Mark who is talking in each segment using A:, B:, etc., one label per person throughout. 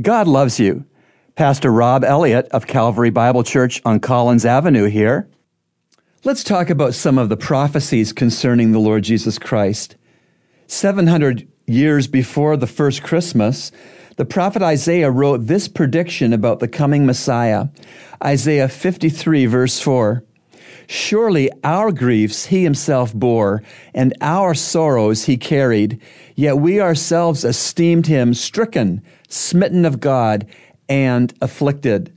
A: God loves you. Pastor Rob Elliott of Calvary Bible Church on Collins Avenue here. Let's talk about some of the prophecies concerning the Lord Jesus Christ. 700 years before the first Christmas, the prophet Isaiah wrote this prediction about the coming Messiah. Isaiah 53, verse 4. Surely our griefs he himself bore, and our sorrows he carried, yet we ourselves esteemed him stricken smitten of God, and afflicted.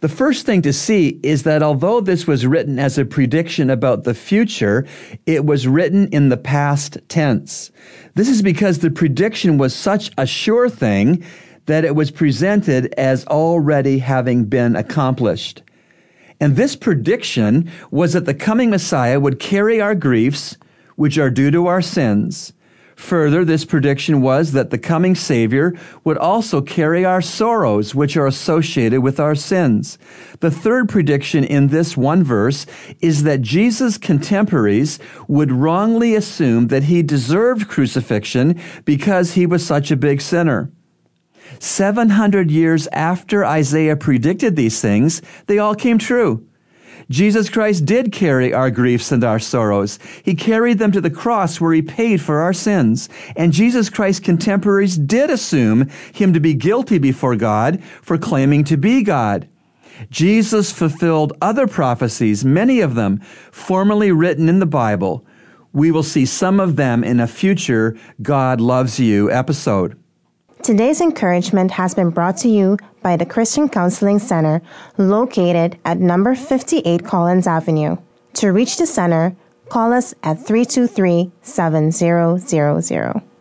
A: The first thing to see is that although this was written as a prediction about the future, it was written in the past tense. This is because the prediction was such a sure thing that it was presented as already having been accomplished. And this prediction was that the coming Messiah would carry our griefs, which are due to our sins, Further, this prediction was that the coming Savior would also carry our sorrows, which are associated with our sins. The third prediction in this one verse is that Jesus' contemporaries would wrongly assume that he deserved crucifixion because he was such a big sinner. 700 years after Isaiah predicted these things, they all came true. Jesus Christ did carry our griefs and our sorrows. He carried them to the cross where he paid for our sins. And Jesus Christ's contemporaries did assume him to be guilty before God for claiming to be God. Jesus fulfilled other prophecies, many of them formerly written in the Bible. We will see some of them in a future God Loves You episode.
B: Today's encouragement has been brought to you by the Christian Counseling Center located at number 58 Collins Avenue. To reach the center, call us at 323 7000.